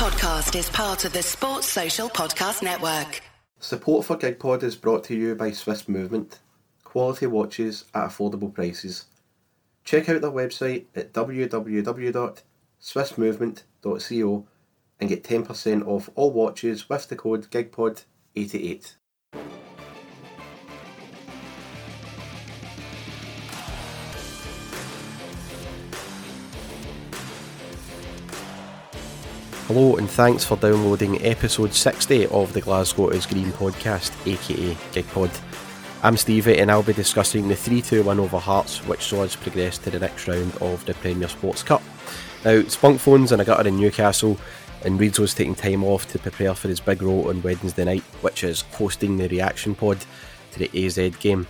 podcast is part of the Sports Social Podcast Network. Support for GigPod is brought to you by Swiss Movement. Quality watches at affordable prices. Check out their website at www.swissmovement.co and get 10% off all watches with the code GigPod88. Hello and thanks for downloading episode 60 of the Glasgow is Green podcast, aka GigPod. I'm Stevie and I'll be discussing the 3 2 win over Hearts, which saw us progress to the next round of the Premier Sports Cup. Now, Spunkphone's and I got her in Newcastle, and Reidzo was taking time off to prepare for his big role on Wednesday night, which is hosting the reaction pod to the AZ game,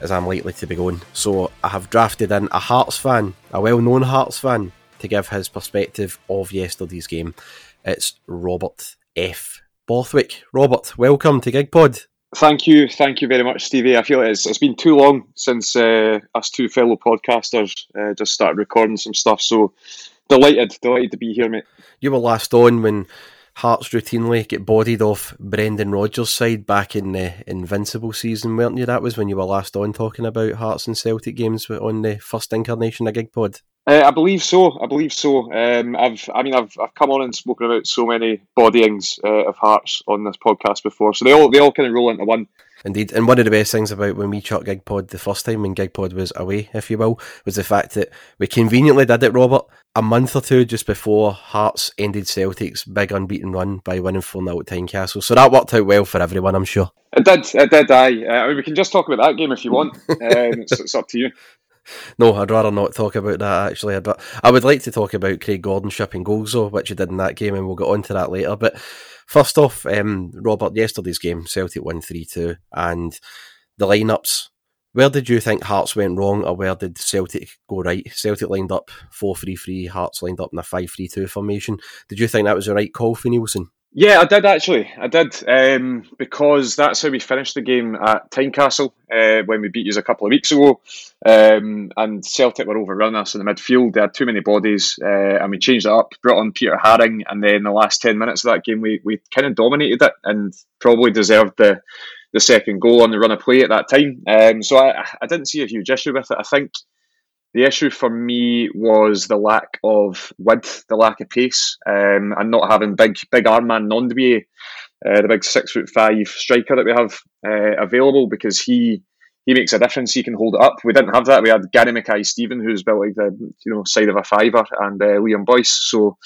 as I'm likely to be going. So I have drafted in a Hearts fan, a well known Hearts fan, to give his perspective of yesterday's game. It's Robert F. Borthwick. Robert, welcome to GigPod. Thank you, thank you very much, Stevie. I feel it's, it's been too long since uh, us two fellow podcasters uh, just started recording some stuff. So delighted, delighted to be here, mate. You were last on when Hearts routinely get bodied off Brendan Rodgers' side back in the Invincible season, weren't you? That was when you were last on talking about Hearts and Celtic games on the first incarnation of GigPod. Uh, I believe so. I believe so. Um, I've, I mean, I've, I've come on and spoken about so many bodyings uh, of Hearts on this podcast before, so they all, they all kind of roll into one. Indeed, and one of the best things about when we chucked GigPod the first time, when GigPod was away, if you will, was the fact that we conveniently did it, Robert, a month or two just before Hearts ended Celtic's big unbeaten run by winning 4 0 at Tynecastle. So that worked out well for everyone, I'm sure. It did, it did, aye. Uh, I mean, we can just talk about that game if you want. um, it's, it's up to you. No, I'd rather not talk about that actually. But I would like to talk about Craig Gordon shipping goals though, which he did in that game, and we'll get on to that later. But first off, um, Robert, yesterday's game, Celtic won three two, and the lineups. Where did you think Hearts went wrong, or where did Celtic go right? Celtic lined up four three three, Hearts lined up in a five three two formation. Did you think that was the right call for Neilson? Yeah, I did actually. I did um, because that's how we finished the game at Tynecastle uh, when we beat you a couple of weeks ago. Um, and Celtic were overrun us in the midfield. They had too many bodies, uh, and we changed it up. Brought on Peter Haring, and then the last ten minutes of that game, we, we kind of dominated it and probably deserved the the second goal on the run of play at that time. Um, so I, I didn't see a huge issue with it. I think the issue for me was the lack of width, the lack of pace, um, and not having big big Armand Gnanduillet, uh, the big six foot five striker that we have uh, available, because he he makes a difference. He can hold it up. We didn't have that. We had Gary Mackay Steven, who's built like the you know side of a fiver, and uh, Liam Boyce. So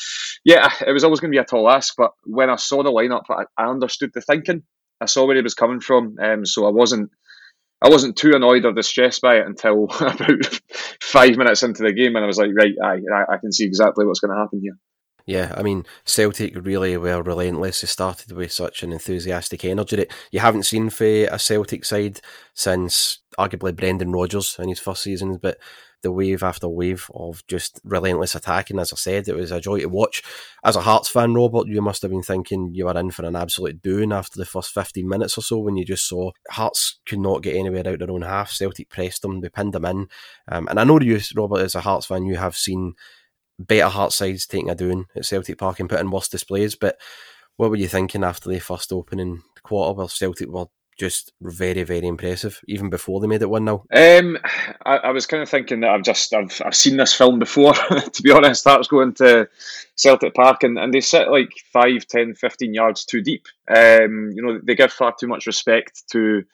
yeah, it was always going to be a tall ask. But when I saw the lineup, I, I understood the thinking. I saw where he was coming from, um, so I wasn't I wasn't too annoyed or distressed by it until about five minutes into the game, and I was like, right, I, I can see exactly what's going to happen here. Yeah, I mean, Celtic really were relentless. They started with such an enthusiastic energy that you haven't seen for a Celtic side since arguably Brendan Rodgers in his first seasons, but the wave after wave of just relentless attacking. As I said, it was a joy to watch. As a Hearts fan, Robert, you must have been thinking you were in for an absolute doing after the first 15 minutes or so when you just saw Hearts could not get anywhere out their own half. Celtic pressed them, they pinned them in. Um, and I know you, Robert, as a Hearts fan, you have seen better Hearts sides taking a doing at Celtic Park and putting worse displays. But what were you thinking after the first opening quarter where Celtic were just very, very impressive, even before they made it one 0 um, I, I, was kind of thinking that I've just I've, I've seen this film before. to be honest, that was going to Celtic Park, and, and they sit like 5, 10, 15 yards too deep. Um, you know, they give far too much respect to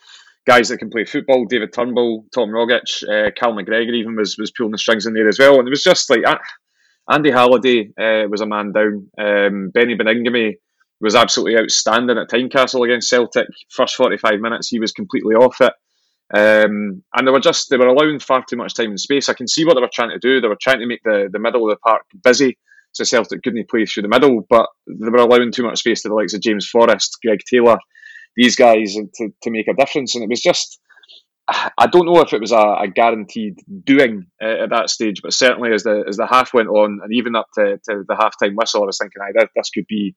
guys that can play football. David Turnbull, Tom Rogic, uh, Cal McGregor even was was pulling the strings in there as well, and it was just like uh, Andy Halliday uh, was a man down. Um, Beni Baningime was absolutely outstanding at Tynecastle against Celtic. First 45 minutes, he was completely off it. Um, and they were just they were allowing far too much time and space. I can see what they were trying to do. They were trying to make the, the middle of the park busy, so Celtic couldn't play through the middle, but they were allowing too much space to the likes of James Forrest, Greg Taylor, these guys to, to make a difference. And it was just, I don't know if it was a, a guaranteed doing uh, at that stage, but certainly as the as the half went on, and even up to, to the half time whistle, I was thinking, "I this could be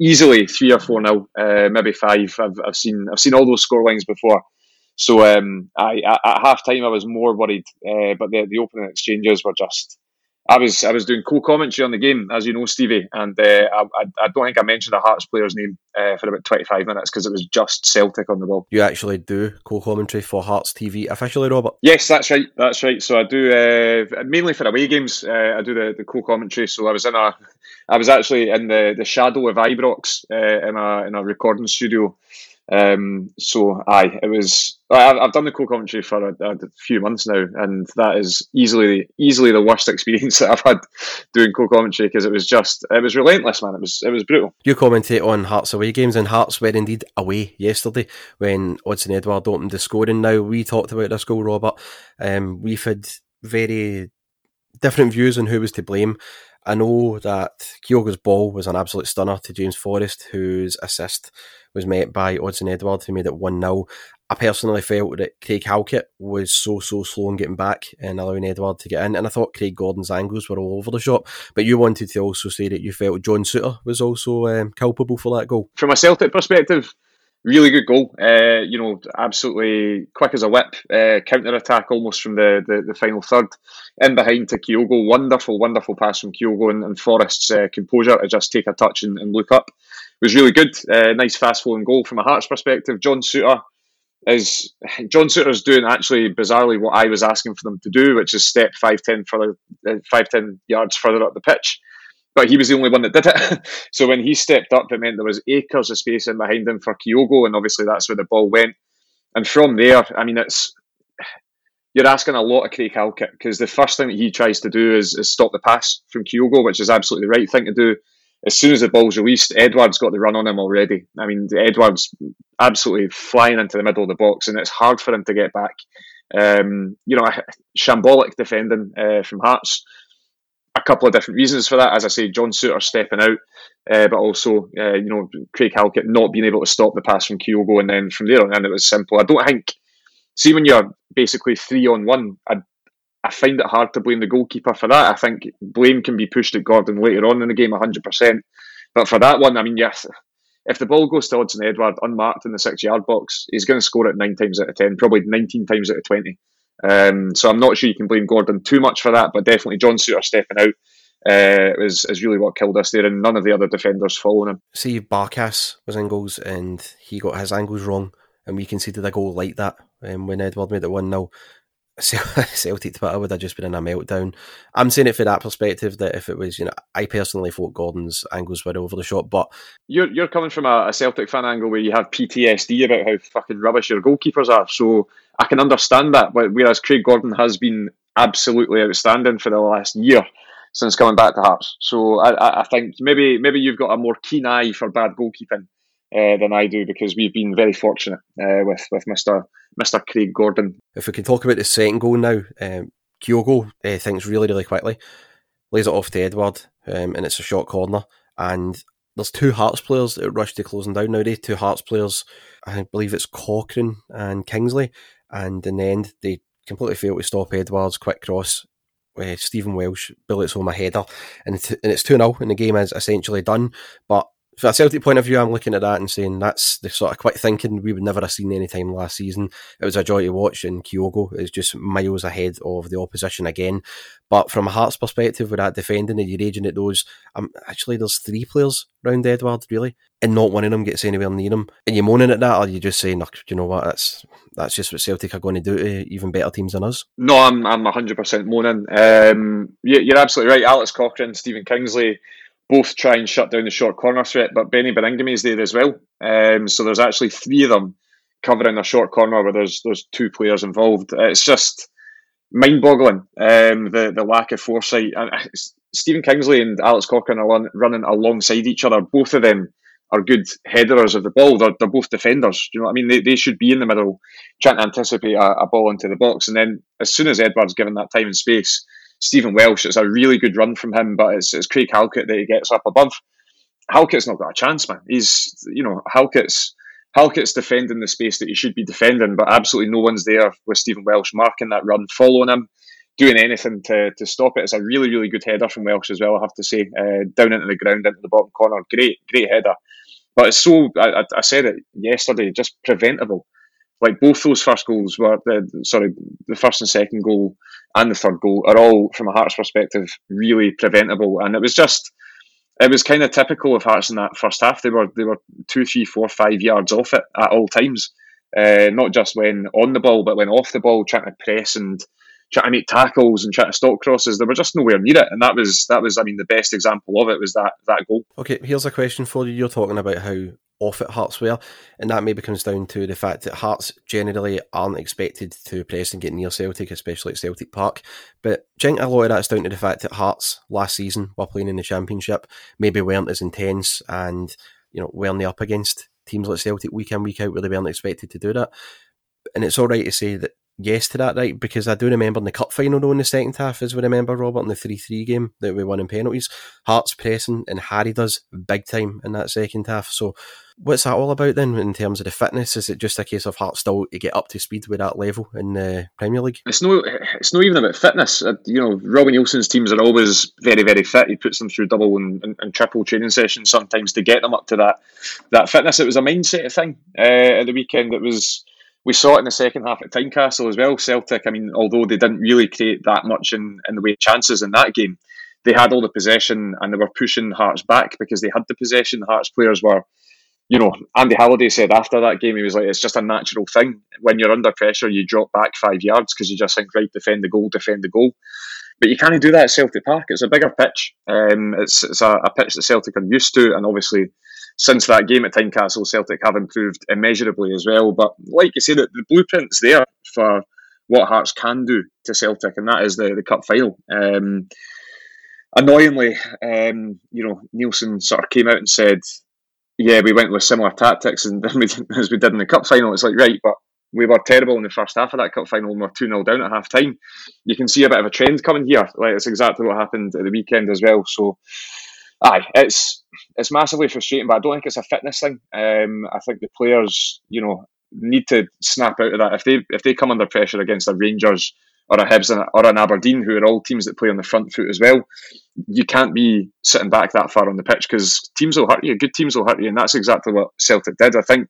easily three or four now, uh, maybe five. I've, I've seen I've seen all those scorelines before. So um, I, at half time I was more worried, uh, but the, the opening exchanges were just I was I was doing co-commentary on the game, as you know, Stevie, and uh, I, I don't think I mentioned a Hearts player's name uh, for about twenty five minutes because it was just Celtic on the ball. You actually do co-commentary for Hearts TV officially, Robert? Yes, that's right. That's right. So I do uh, mainly for away games. Uh, I do the, the co-commentary. So I was in a, I was actually in the, the shadow of Ibrox uh, in a in a recording studio um, so, aye, it was. I've done the co-commentary for a, a, few months now, and that is easily easily the worst experience that I've had doing co-commentary because it was just it was relentless, man. It was it was brutal. You commentate on Hearts away games, and Hearts were indeed away yesterday when Odsonne Edouard opened the scoring. Now we talked about this goal, Robert. Um, we've had very different views on who was to blame. I know that Kyogo's ball was an absolute stunner to James Forrest, whose assist was met by Odsonne Edouard, who made it 1 0. I personally felt that Craig Halkett was so, so slow in getting back and allowing Edouard to get in. And I thought Craig Gordon's angles were all over the shop. But you wanted to also say that you felt John Souttar was also um, culpable for that goal. From a Celtic perspective, really good goal. Uh, you know, absolutely quick as a whip, uh, counter attack almost from the, the, the, final third. In behind to Kyogo, wonderful, wonderful pass from Kyogo and, and Forrest's uh, composure to just take a touch and, and look up it was really good. Uh, nice fast flowing goal from a Hearts perspective. John Souttar is John Souttar's doing actually bizarrely what I was asking for them to do, which is step five ten further, uh, five ten yards further up the pitch. But he was the only one that did it. so when he stepped up, it meant there was acres of space in behind him for Kyogo, and obviously that's where the ball went. And from there, I mean, it's you're asking a lot of Craig Halkett because the first thing that he tries to do is, is stop the pass from Kyogo, which is absolutely the right thing to do as soon as the ball's released, Edouard's got the run on him already. I mean, Edouard's absolutely flying into the middle of the box, and it's hard for him to get back. Um, you know, shambolic defending uh, from Hearts. A couple of different reasons for that. As I say, John Souttar stepping out, uh, but also, uh, you know, Craig Halkett not being able to stop the pass from Kyogo, and then from there on in, it was simple. I don't think. See, when you're basically three on one, I I find it hard to blame the goalkeeper for that. I think blame can be pushed at Gordon later on in the game, 100%. But for that one, I mean, yes, if the ball goes to Odsonne Edouard unmarked in the six yard box, he's going to score it nine times out of 10, probably 19 times out of 20. Um, so I'm not sure you can blame Gordon too much for that, but definitely John Souttar stepping out uh, is, is really what killed us there, and none of the other defenders following him. See, Barkas was in goals, and he got his angles wrong, and we conceded a goal like that um, when Edouard made it 1 0. Celtic Twitter would have just been in a meltdown. I'm saying it for that perspective that if it was, you know, I personally thought Gordon's angles were over the shot, but you're you're coming from a, a Celtic fan angle where you have PTSD about how fucking rubbish your goalkeepers are. So I can understand that. Whereas Craig Gordon has been absolutely outstanding for the last year since coming back to Hearts. So I, I think maybe maybe you've got a more keen eye for bad goalkeeping uh, than I do because we've been very fortunate uh, with with Mister Mister Craig Gordon. If we can talk about the second goal now, um, Kyogo uh, thinks really really quickly, lays it off to Edouard, um, and it's a short corner. And there's two Hearts players that rush to closing down nowadays. Two Hearts players, I believe it's Cochrane and Kingsley, and in the end they completely fail to stop Edouard's quick cross. Uh, Stephen Welsh bullets home a header, and, and it's 2 0, and the game is essentially done. But from a Celtic point of view, I'm looking at that and saying that's the sort of quick thinking we would never have seen any time last season. It was a joy to watch, and Kyogo is just miles ahead of the opposition again. But from a Hearts perspective, with that defending and you're raging at those, um, actually there's three players round Edouard, really, and not one of them gets anywhere near him. And you're moaning at that, or you just saying, "Look, you know what? That's that's just what Celtic are going to do to even better teams than us." No, I'm I'm 100 percent moaning. Um, you're absolutely right. Alex Cochrane, Stephen Kingsley both try and shut down the short corner threat, but Beni Baningime is there as well. Um, so there's actually three of them covering a short corner where there's there's two players involved. It's just mind-boggling um, the the lack of foresight. And uh, Stephen Kingsley and Alex Cochrane are running alongside each other. Both of them are good headers of the ball. They're, they're both defenders. You know what I mean? They, they should be in the middle, trying to anticipate a, a ball into the box. And then as soon as Edouard's given that time and space, Stephen Welsh, it's a really good run from him, but it's, it's Craig Halkett that he gets up above. Halkett's not got a chance, man. He's, you know, Halkett's Halkett's defending the space that he should be defending, but absolutely no one's there with Stephen Welsh marking that run, following him, doing anything to, to stop it. It's a really, really good header from Welsh as well, I have to say. Uh, down into the ground, into the bottom corner. Great, great header. But it's so, I, I said it yesterday, just preventable like both those first goals were the sorry the first and second goal and the third goal are all from a Hearts perspective really preventable, and it was just it was kind of typical of Hearts in that first half. They were they were two, three, four, five yards off it at all times. Uh, not just when on the ball, but when off the ball, trying to press and trying to make tackles and trying to stop crosses. They were just nowhere near it, and that was that was I mean the best example of it was that that goal. Okay, here's a question for you. You're talking about how off at Hearts were, and that maybe comes down to the fact that Hearts generally aren't expected to press and get near Celtic, especially at Celtic Park. But I think a lot of that's down to the fact that Hearts last season, while playing in the Championship, maybe weren't as intense and you know weren't they up against teams like Celtic week in week out where they weren't expected to do that. And it's all right to say that yes to that, right? Because I do remember in the cup final though in the second half, as we remember, Robert, in the 3 3 game that we won in penalties, Hearts pressing and Harry does big time in that second half. So what's that all about then in terms of the fitness? Is it just a case of Hearts still to get up to speed with that level in the Premier League? It's no it's not even about fitness. Uh, you know, Robbie Neilson's teams are always very, very fit. He puts them through double and, and, and, triple training sessions sometimes to get them up to that that fitness. It was a mindset thing uh, at the weekend. It was we saw it in the second half at Tynecastle as well. Celtic, I mean, although they didn't really create that much in, in the way of chances in that game, they had all the possession and they were pushing Hearts back because they had the possession. Hearts players were, you know, Andy Halliday said after that game, he was like, it's just a natural thing. When you're under pressure, you drop back five yards because you just think, right, defend the goal, defend the goal. But you can't do that at Celtic Park. It's a bigger pitch. Um, it's it's a, a pitch that Celtic are used to, and obviously since that game at Tynecastle, Celtic have improved immeasurably as well. But like you say, the, the blueprint's there for what Hearts can do to Celtic, and that is the, the cup final. Um, annoyingly, um, you know, Neilson sort of came out and said, "Yeah, we went with similar tactics and we did, as we did in the cup final." It's like right, but we were terrible in the first half of that cup final and we're 2 0 down at half time. You can see a bit of a trend coming here. Like it's exactly what happened at the weekend as well. So aye, it's it's massively frustrating, but I don't think it's a fitness thing. Um, I think the players, you know, need to snap out of that. If they if they come under pressure against the Rangers or a Hibs or an Aberdeen, who are all teams that play on the front foot as well, you can't be sitting back that far on the pitch because teams will hurt you. Good teams will hurt you, and that's exactly what Celtic did. I think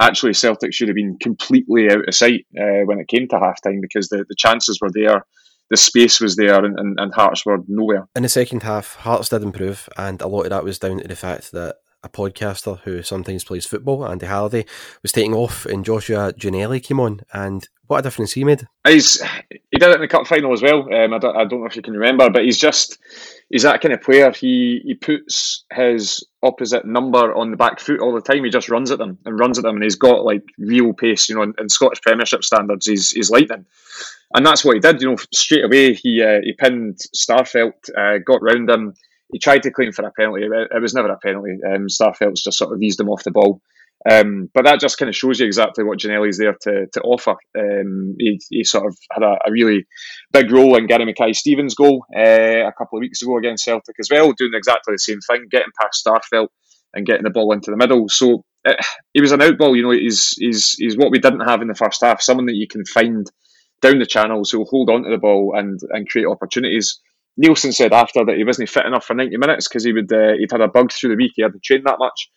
actually Celtic should have been completely out of sight uh, when it came to half time because the, the chances were there the space was there and, and, and Hearts were nowhere. In the second half, Hearts did improve, and a lot of that was down to the fact that a podcaster who sometimes plays football, Andy Halliday, was taking off, and Joshua Ginnelly came on, and what a difference he made. He's he did it in the cup final as well. Um, I don't I don't know if you can remember, but he's just he's that kind of player. He he puts his opposite number on the back foot all the time. He just runs at them and runs at them, and he's got like real pace. You know, in, in Scottish Premiership standards, he's he's lightning and that's what he did. You know, straight away he uh, he pinned Starfelt, uh, got round him. He tried to claim for a penalty. It, was never a penalty. Um, just sort of eased him off the ball. Um, but that just kind of shows you exactly what Ginnelly's there to, to offer. Um, he, he sort of had a, a, really big role in Gary Mackay-Steven's goal uh, a couple of weeks ago against Celtic as well, doing exactly the same thing, getting past Starfelt and getting the ball into the middle. So uh, he was an outball, you know, he's, he's, he's what we didn't have in the first half, someone that you can find down the channels who'll hold on to the ball and, and create opportunities. Neilson said after that he wasn't fit enough for 90 minutes because he would uh, he'd had a bug through the week. He hadn't trained that much.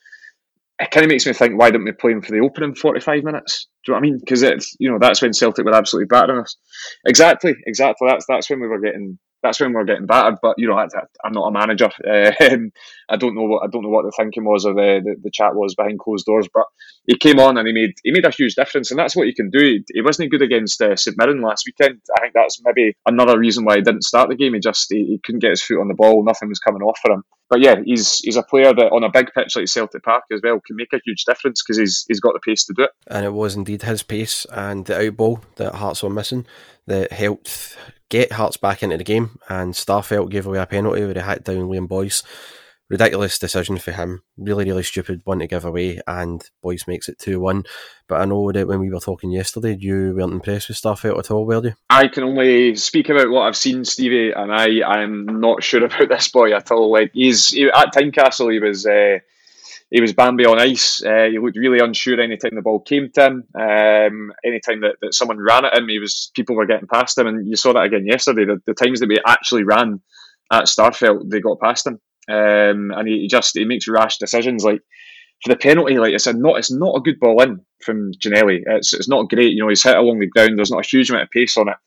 It kind of makes me think, why didn't we play him for the opening 45 minutes? Do you know what I mean? Because it's you know that's when Celtic were absolutely battering us. Exactly, exactly. That's that's when we were getting that's when we are getting battered. But you know, I, am not a manager. Um, I don't know what I don't know what the thinking was or the, the, the chat was behind closed doors. But he came on and he made he made a huge difference, and that's what you can do. He, he wasn't good against uh, St Mirren last weekend. I think that's maybe another reason why he didn't start the game. He just he, he couldn't get his foot on the ball. Nothing was coming off for him. But yeah, he's he's a player that on a big pitch like Celtic Park as well can make a huge difference because he's he's got the pace to do it. And it was indeed his pace and the outball that Hearts were missing that helped get Hearts back into the game, and Starfelt gave away a penalty where he hacked down Liam Boyce. Ridiculous decision for him. Really, really stupid one to give away, and Boyce makes it 2 1. But I know that when we were talking yesterday, you weren't impressed with Starfelt at all, were you? I can only speak about what I've seen, Stevie, and I I am not sure about this boy at all. Like he's he, at Tynecastle, he was. Uh, he was Bambi on ice. Uh, he looked really unsure anytime the ball came to him. Um, anytime that, that someone ran at him, he was people were getting past him, and you saw that again yesterday. The, the times that we actually ran at Starfelt, they got past him, um, and he, he, just he makes rash decisions. Like for the penalty, like it's a not it's not a good ball in from Ginnelly. It's it's not great. You know, he's hit along the ground. There's not a huge amount of pace on it,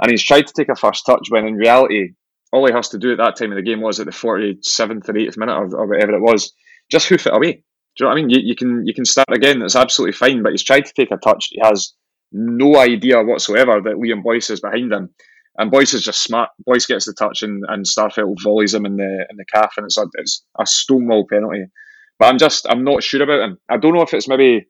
and he's tried to take a first touch when in reality, all he has to do at that time of the game was at the 47th or 8th minute or, or whatever it was, just hoof it away. Do you know what I mean? You, you can you can start again. That's absolutely fine. But he's tried to take a touch. He has no idea whatsoever that Liam Boyce is behind him. And Boyce is just smart. Boyce gets the touch and, and Starfelt volleys him in the in the calf, and it's a it's a stonewall penalty. But I'm just I'm not sure about him. I don't know if it's maybe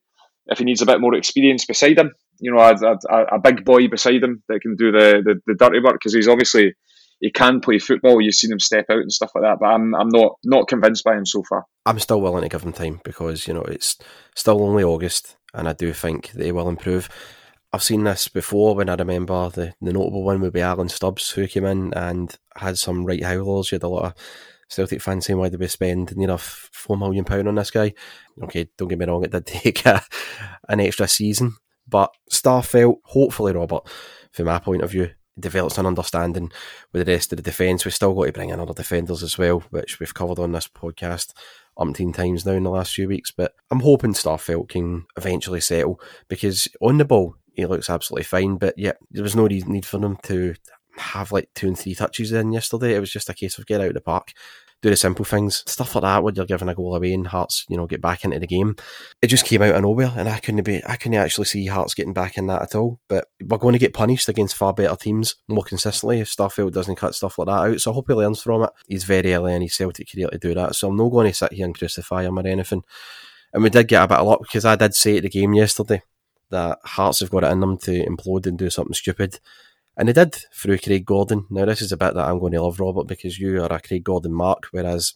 if he needs a bit more experience beside him. You know, a, a, a big boy beside him that can do the the, the dirty work because he's obviously he can play football. You've seen him step out and stuff like that, but I'm I'm not not convinced by him so far. I'm still willing to give him time because you know it's still only August, and I do think they will improve. I've seen this before when I remember the, the notable one would be Alan Stubbs who came in and had some right howlers. You had a lot of Celtic fans saying why did we spend near enough four million pound on this guy? Okay, don't get me wrong, it did take a, an extra season, but Starfelt, hopefully Robert, from my point of view, develops an understanding with the rest of the defence. We've still got to bring in other defenders as well, which we've covered on this podcast umpteen times now in the last few weeks. But I'm hoping Starfelt can eventually settle because on the ball he looks absolutely fine. But yeah, there was no need for him to have like two and three touches in yesterday. It was just a case of get out of the park, do the simple things, stuff like that. When you're giving a goal away and Hearts, you know, get back into the game, it just came out of nowhere, and I couldn't be, I couldn't actually see Hearts getting back in that at all. But we're going to get punished against far better teams more consistently if Starfelt doesn't cut stuff like that out. So I hope he learns from it. He's very early in his Celtic career to do that, so I'm not going to sit here and crucify him or anything. And we did get a bit of luck because I did say at the game yesterday that Hearts have got it in them to implode and do something stupid. And they did through Craig Gordon. Now, this is a bit that I'm going to love, Robert, because you are a Craig Gordon mark, whereas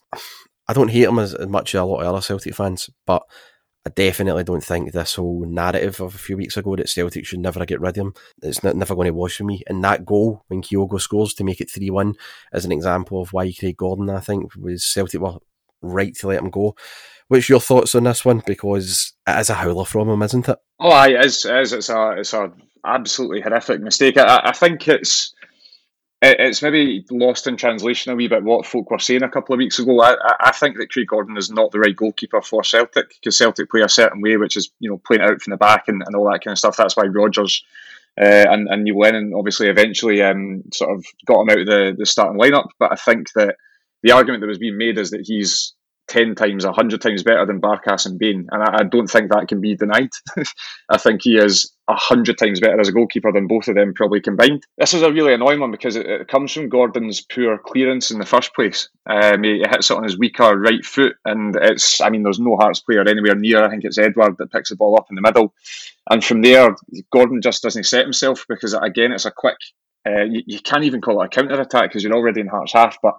I don't hate him as, as much as a lot of other Celtic fans, but I definitely don't think this whole narrative of a few weeks ago that Celtic should never get rid of him, it's never going to wash for me. And that goal, when Kyogo scores to make it 3 1, is an example of why Craig Gordon, I think, was Celtic were right to let him go. What's your thoughts on this one? Because it is a howler from him, isn't it? Oh, aye, it is. It is. It's a it's a absolutely horrific mistake. I, I think it's it's maybe lost in translation a wee bit what folk were saying a couple of weeks ago. I, I think that Craig Gordon is not the right goalkeeper for Celtic because Celtic play a certain way, which is you know playing out from the back and, and all that kind of stuff. That's why Rodgers uh, and and Neil Lennon obviously eventually um, sort of got him out of the, the starting lineup. But I think that the argument that was being made is that he's 10 times, a 100 times better than Barkas and Bain. And I, I don't think that can be denied. I think he is a 100 times better as a goalkeeper than both of them probably combined. This is a really annoying one because it, it comes from Gordon's poor clearance in the first place. Um, he, he hits it on his weaker right foot, and it's, I mean, there's no Hearts player anywhere near. I think it's Edouard that picks the ball up in the middle. And from there, Gordon just doesn't set himself because, again, it's a quick uh, you, you, can't even call it a counter attack because you're already in Hearts half. But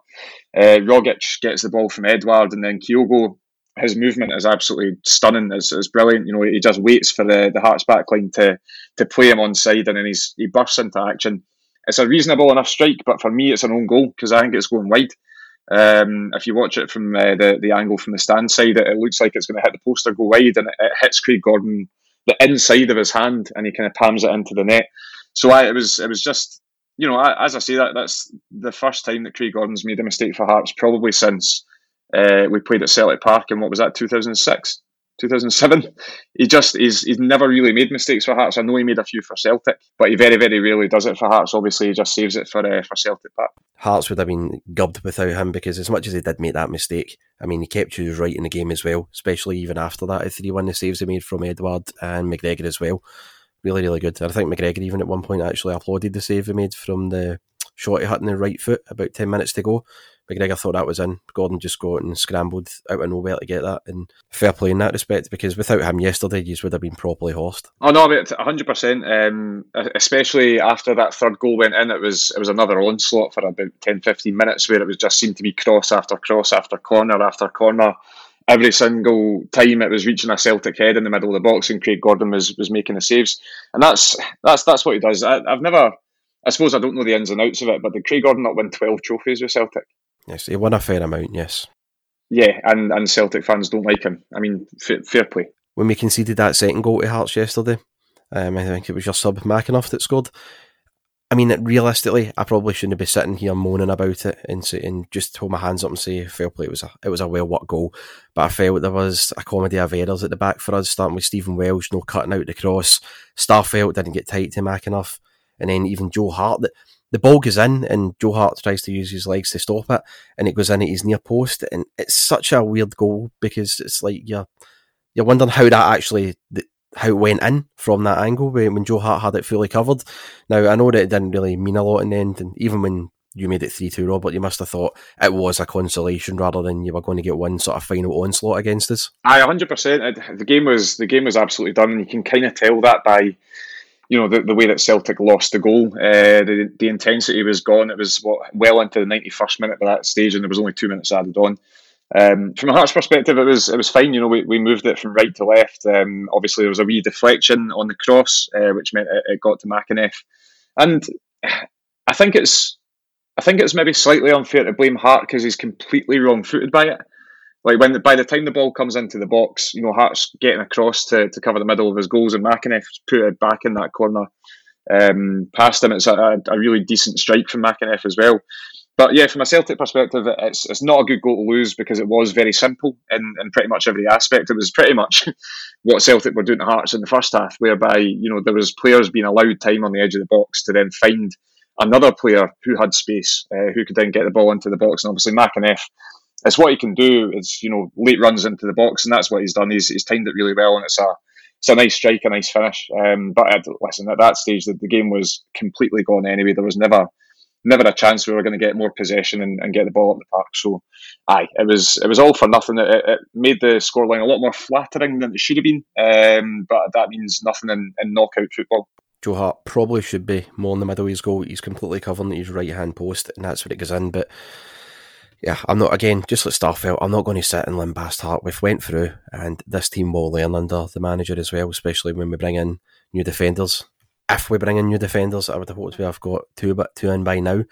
uh, Rogic gets the ball from Edouard, and then Kyogo, his movement is absolutely stunning. It's, it's brilliant. You know, he just waits for the, the Hearts backline to to play him on side, and then he's he bursts into action. It's a reasonable enough strike, but for me, it's an own goal because I think it's going wide. Um, if you watch it from uh, the the angle from the stand side, it, it looks like it's going to hit the poster, go wide, and it, it hits Craig Gordon the inside of his hand, and he kind of palms it into the net. So I, it was it was just you know, as I say, that that's the first time that Craig Gordon's made a mistake for Hearts, probably since uh, we played at Celtic Park in what was that, 2006, 2007. He just he's he's never really made mistakes for Hearts. I know he made a few for Celtic, but he very very rarely does it for Hearts. Obviously, he just saves it for uh, for Celtic Park. Hearts would have been gubbed without him because as much as he did make that mistake, I mean, he kept you right in the game as well, especially even after that at 3 1, the saves he made from Edouard and McGregor as well really, really good. I think McGregor even at one point actually applauded the save he made from the shot he hit in the right foot about 10 minutes to go. McGregor thought that was in. Gordon just got and scrambled out of nowhere to get that. And fair play in that respect, because without him yesterday, you would have been properly horsed. Oh no, but 100%. Um, especially after that third goal went in, it was it was another onslaught for about 10, 15 minutes where it was just seemed to be cross after cross after corner after corner every single time it was reaching a Celtic head in the middle of the box, and Craig Gordon was was making the saves, and that's that's that's what he does. I, have never, I suppose, I don't know the ins and outs of it, but did Craig Gordon not win twelve trophies with Celtic? Yes, he won a fair amount. Yes. Yeah, and, and Celtic fans don't like him. I mean, fair, fair play. When we conceded that second goal to Hearts yesterday, um, I think it was your sub McEneff that scored. I mean, realistically, I probably shouldn't be sitting here moaning about it and, and just hold my hands up and say fair play. It was a it was a well worked goal, but I felt there was a comedy of errors at the back for us, starting with Stephen Welsh, no cutting out the cross. Starfelt didn't get tight to McEneff, and then even Joe Hart. The, the ball goes in, and Joe Hart tries to use his legs to stop it, and it goes in at his near post, and it's such a weird goal because it's like you're you're wondering how that actually how it went in from that angle when, Joe Hart had it fully covered. Now, I know that it didn't really mean a lot in the end, and even when you made it 3 2, Robert, you must have thought it was a consolation rather than you were going to get one sort of final onslaught against us. Aye, 100%. The game was the game was absolutely done, and you can kind of tell that by you know the, the way that Celtic lost the goal. Uh, the, the intensity was gone. It was well into the 91st minute by that stage, and there was only two minutes added on. Um, from a Hearts perspective, it was it was fine. You know, we, we moved it from right to left. Um, obviously, there was a wee deflection on the cross, uh, which meant it, it, got to McEneff. And I think it's I think it's maybe slightly unfair to blame Hart because he's completely wrong-footed by it. Like when the, by the time the ball comes into the box, you know Hart's getting across to, to cover the middle of his goals, and McEneff's put it back in that corner um, past him. It's a, a really decent strike from McEneff as well. But yeah, from a Celtic perspective, it's it's not a good goal to lose because it was very simple in, in pretty much every aspect. It was pretty much what Celtic were doing to Hearts in the first half, whereby you know there was players being allowed time on the edge of the box to then find another player who had space, uh, who could then get the ball into the box. And obviously, McEneff, it's what he can do. It's you know late runs into the box, and that's what he's done. He's, he's timed it really well, and it's a it's a nice strike, a nice finish. Um, but listen, at that stage, the, the game was completely gone anyway. There was never never a chance we were going to get more possession and, and, get the ball up the park. So, aye, it was it was all for nothing. It, it made the scoreline a lot more flattering than it should have been, um, but that means nothing in, in knockout football. Joe Hart probably should be more in the middle of his goal. He's completely covering his right hand post, and that's where it goes in. But yeah, I'm not again just like Starfelt. I'm not going to sit and lambast Hart. We've went through, and this team will learn under the manager as well, especially when we bring in new defenders if we bring in new defenders, I would have hoped we have got two, but two in by now.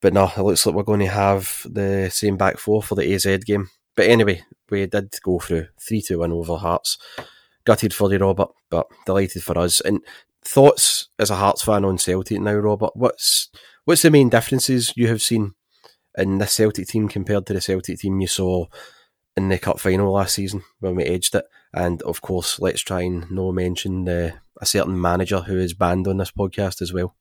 But no, it looks like we're going to have the same back four for the AZ game. But anyway, we did go through 3 2 1 over Hearts. Gutted for you, Robert, but delighted for us. And thoughts as a Hearts fan on Celtic now, Robert? What's what's the main differences you have seen in this Celtic team compared to the Celtic team you saw in the cup final last season when we edged it? And of course, let's try and no mention the a certain manager who is banned on this podcast as well.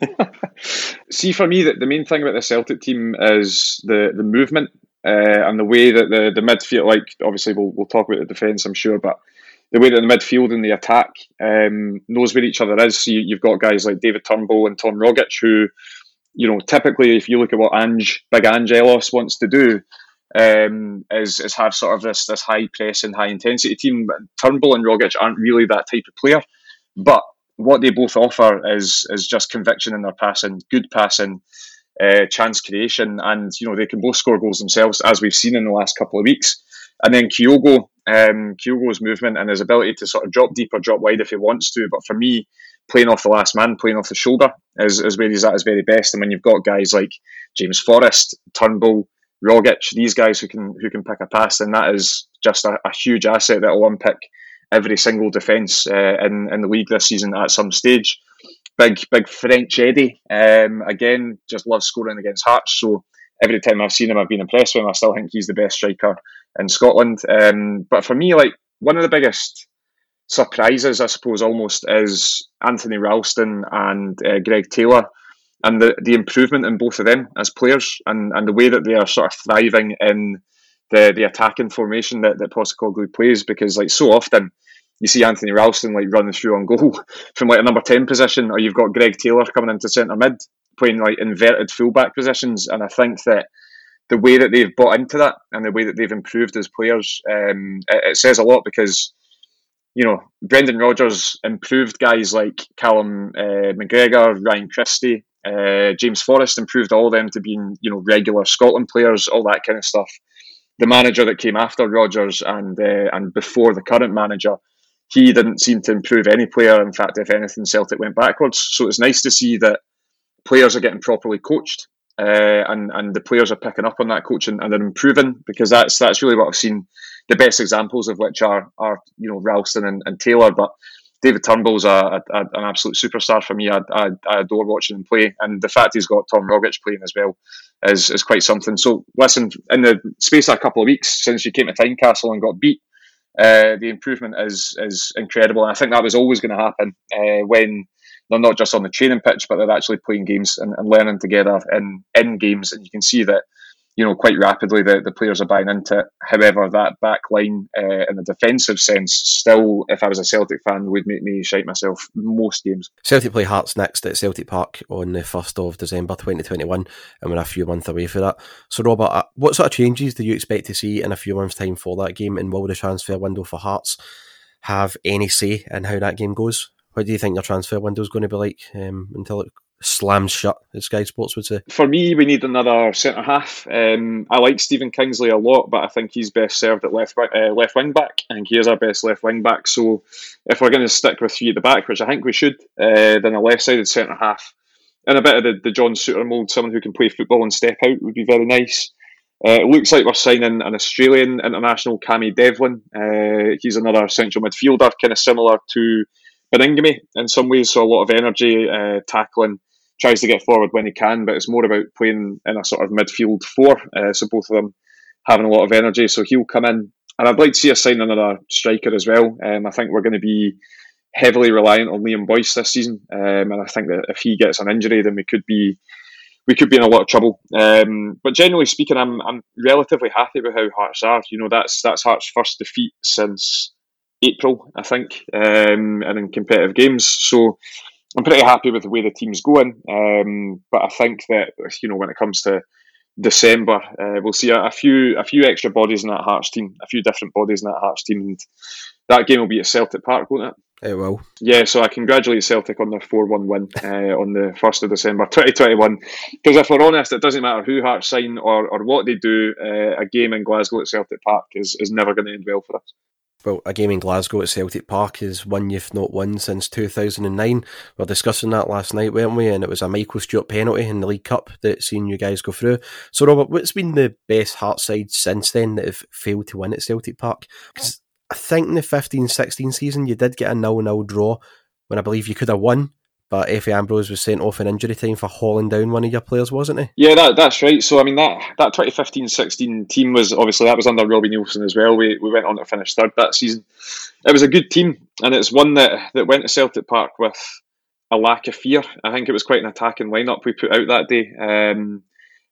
See, for me, that the main thing about the Celtic team is the the movement uh, and the way that the the midfield, like obviously we'll we'll talk about the defence, I'm sure, but the way that the midfield and the attack um, knows where each other is. So you, have got guys like David Turnbull and Tom Rogic who, you know, typically if you look at what Ange, Big Angelos wants to do, um, is is have sort of this this high press and high intensity team. Turnbull and Rogic aren't really that type of player, but what they both offer is is just conviction in their passing, good passing, uh, chance creation, and you know they can both score goals themselves, as we've seen in the last couple of weeks. And then Kyogo, um, Kyogo's movement and his ability to sort of drop deep or drop wide if he wants to. But for me, playing off the last man, playing off the shoulder is, is where he's at his very best. And when you've got guys like James Forrest, Turnbull, Rogic, these guys who can who can pick a pass, and that is just a, a huge asset that will unpick every single defence uh, in in the league this season at some stage. Big big French Eddie, um, again, just loves scoring against Hearts. So every time I've seen him, I've been impressed with him. I still think he's the best striker in Scotland. Um, but for me, like one of the biggest surprises, I suppose, almost is Anthony Ralston and uh, Greg Taylor and the, the improvement in both of them as players and, and the way that they are sort of thriving in the, the attacking formation that, that Postecoglou plays because like so often you see Anthony Ralston like running through on goal from like a number 10 position or you've got Greg Taylor coming into centre mid playing like inverted fullback positions and I think that the way that they've bought into that and the way that they've improved as players um, it, it says a lot because you know, Brendan Rodgers improved guys like Callum uh, McGregor, Ryan Christie, uh, James Forrest improved all of them to being, you know, regular Scotland players, all that kind of stuff. The manager that came after Rodgers and uh, and before the current manager, he didn't seem to improve any player. In fact, if anything, Celtic went backwards. So it's nice to see that players are getting properly coached, uh, and and the players are picking up on that coaching and they're improving because that's that's really what I've seen. The best examples of which are are you know Ralston and, and Taylor, but David Turnbull's a, a, an absolute superstar for me. I, I, I, adore watching him play, and the fact he's got Tom Rogic playing as well is is quite something. So listen, in the space of a couple of weeks since you came to Tynecastle and got beat, uh, the improvement is is incredible. And I think that was always going to happen uh, when they're not just on the training pitch, but they're actually playing games and, and learning together in in games. And you can see that you know, quite rapidly the, the players are buying into it. However, that back line uh, in the defensive sense, still, if I was a Celtic fan, would make me shite myself most games. Celtic play Hearts next at Celtic Park on the 1st of December 2021, and we're a few months away for that. So, Robert, uh, what sort of changes do you expect to see in a few months' time for that game, and will the transfer window for Hearts have any say in how that game goes? What do you think your transfer window is going to be like um, until it slams shut, as Sky Sports would say. For me, we need another centre half. Um, I like Stephen Kingsley a lot, but I think he's best served at left uh, left wing back, and he is our best left wing back. So if we're going to stick with three at the back, which I think we should, uh, then a left sided centre half and a bit of the, the John Souttar mould, someone who can play football and step out would be very nice. Uh, it looks like we're signing an Australian international, Cammy Devlin. Uh, he's another central midfielder, kind of similar to Baningime in some ways, so a lot of energy, uh, tackling, tries to get forward when he can, but it's more about playing in a sort of midfield four. Uh, so both of them having a lot of energy. So he'll come in, and I'd like to see us sign another striker as well. Um, I think we're going to be heavily reliant on Liam Boyce this season, um, and I think that if he gets an injury, then we could be we could be in a lot of trouble. Um, but generally speaking, I'm I'm relatively happy with how Hearts are. You know, that's that's Hearts' first defeat since April, I think, um, and in competitive games. So I'm pretty happy with the way the team's going. Um, but I think that you know when it comes to December, uh, we'll see a, a, few a few extra bodies in that Hearts team, a few different bodies in that Hearts team, and that game will be at Celtic Park, won't it? It will. Yeah, so I congratulate Celtic on their 4 1 win uh, on the 1st of December 2021. Because if we're honest, it doesn't matter who Hearts sign or, or what they do, uh, a game in Glasgow at Celtic Park is, is never going to end well for us. Well, a game in Glasgow at Celtic Park is one you've not won since 2009. We were discussing that last night, weren't we? And it was a Michael Stewart penalty in the League Cup that seen you guys go through. So, Robert, what's been the best Heart side since then that have failed to win at Celtic Park? Because I think in the 15 16 season, you did get a 0 0 draw when I believe you could have won but Efe Ambrose was sent off in injury time for hauling down one of your players, wasn't he? Yeah, that, that's right. So I mean that that 2015-16 team was obviously that was under Robbie Neilson as well. We we went on to finish third that season. It was a good team, and it's one that that went to Celtic Park with a lack of fear. I think it was quite an attacking lineup we put out that day. Um,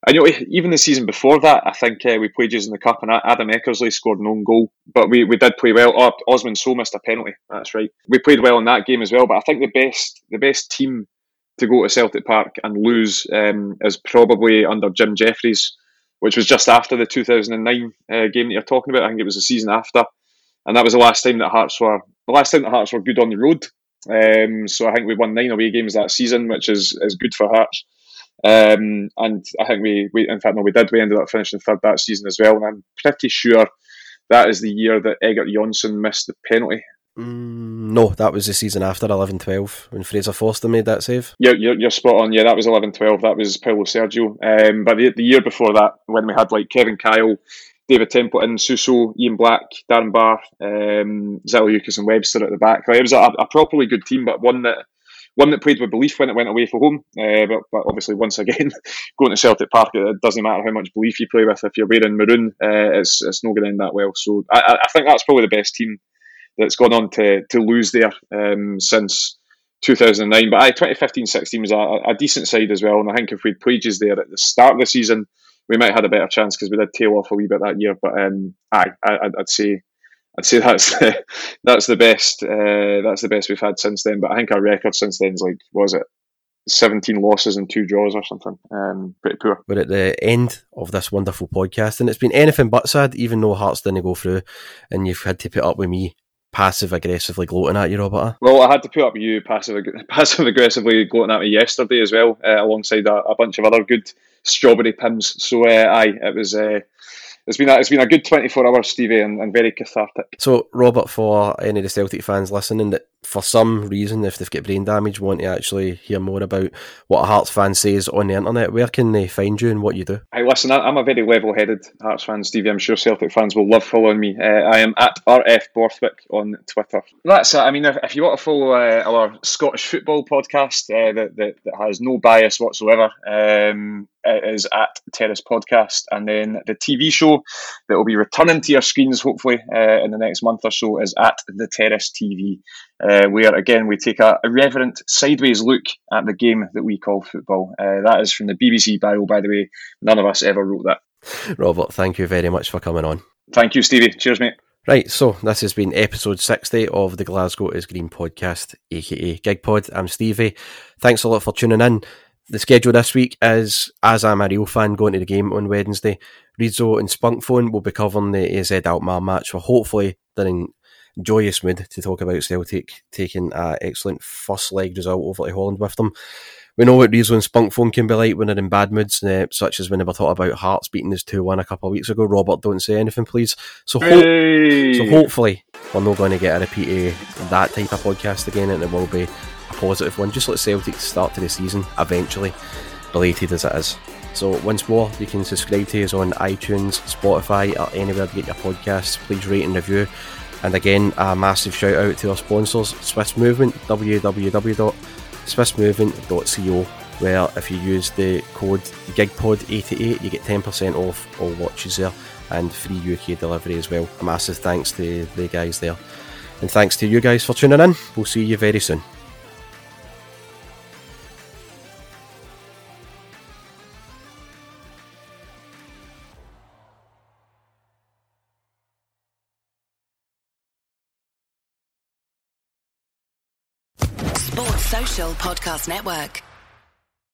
I know even the season before that, I think uh, we played using the cup and Adam Eckersley scored an own goal, but we, we did play well. Oh, Osman Sow missed a penalty. That's right. We played well in that game as well. But I think the best the best team to go to Celtic Park and lose um, is probably under Jim Jeffries, which was just after the 2009 uh, game that you're talking about. I think it was the season after, and that was the last time that Hearts were the last time that Hearts were good on the road. Um, so I think we won nine away games that season, which is is good for Hearts. Um, and I think we, we, in fact, no, we did. We ended up finishing third that season as well. And I'm pretty sure that is the year that Eggert Jonsson missed the penalty. Mm, no, that was the season after 11 12 when Fraser Forster made that save. Yeah, you're, you're spot on. Yeah, that was 11 12. That was Paulo Sergio. Um, but the, the year before that, when we had like Kevin Kyle, David Templeton, Suso, Ian Black, Darren Barr, um, Zaliukas, and Webster at the back. Like, it was a, a properly good team, but one that one that played with belief when it went away for home. Uh, but, but, obviously, once again, going to Celtic Park, it doesn't matter how much belief you play with. If you're wearing maroon, uh, it's it's not going to end that well. So I, I, think that's probably the best team that's gone on to to lose there um, since. 2009, but I 2015-16 was a, a, decent side as well, and I think if we'd played just there at the start of the season, we might have had a better chance because we did tail off a wee bit that year. But um, I, I, I'd say I'd say that's the, that's the best. Uh, that's the best we've had since then. But I think our record since then is like was it 17 losses and two draws or something. Um, pretty poor. We're at the end of this wonderful podcast, and it's been anything but sad, even though Hearts didn't go through, and you've had to put up with me passive aggressively gloating at you, Robert. Well, I had to put up with you passive passive aggressively gloating at me yesterday as well, uh, alongside a, a, bunch of other good strawberry pims. So, uh, aye, it was. Uh, it's been a, it's been a good 24 hours, Stevie, and, and very cathartic. So, Robert, for any of the Celtic fans listening that for some reason, if they've got brain damage, want to actually hear more about what a Hearts fan says on the internet, where can they find you and what you do? Hey, listen, I'm a very level headed Hearts fan, Stevie. I'm sure Celtic fans will love following me. Uh, I am at RF Borthwick on Twitter. That's it. I mean, if, if you want to follow uh, our Scottish football podcast uh, that, that, that, has no bias whatsoever, um, it is at Terrace Podcast. And then the TV show that will be returning to your screens, hopefully, uh, in the next month or so, is at The Terrace TV uh, where again we take a irreverent sideways look at the game that we call football. Uh, that is from the BBC Bio, by the way. None of us ever wrote that. Robert, thank you very much for coming on. Thank you, Stevie. Cheers, mate. Right, so this has been episode 60 of the Glasgow is Green podcast, aka GigPod. I'm Stevie. Thanks a lot for tuning in. The schedule this week is, as I'm a real fan going to the game on Wednesday, Reidzo and Spunkphone will be covering the AZ Alkmaar match for hopefully they're in joyous mood to talk about Celtic taking an excellent first leg result over to Holland with them. We know what Reidzo and Spunkphone can be like when they're in bad moods, uh, such as when they were talking about Hearts beating us 2 1 a couple of weeks ago. Robert, don't say anything, please. So, ho- hey. so hopefully, we're not going to get a repeat of that type of podcast again, and it will be positive one, just like Celtic start to the season eventually, belated as it is. So once more, you can subscribe to us on iTunes, Spotify, or anywhere to get your podcasts. Please rate and review. And again, a massive shout out to our sponsors, Swiss Movement, www.swissmovement.co, where if you use the code GIGPOD88, you get 10% off all watches there and free UK delivery as well. A massive thanks to the guys there. And thanks to you guys for tuning in. We'll see you very soon. Podcast Network.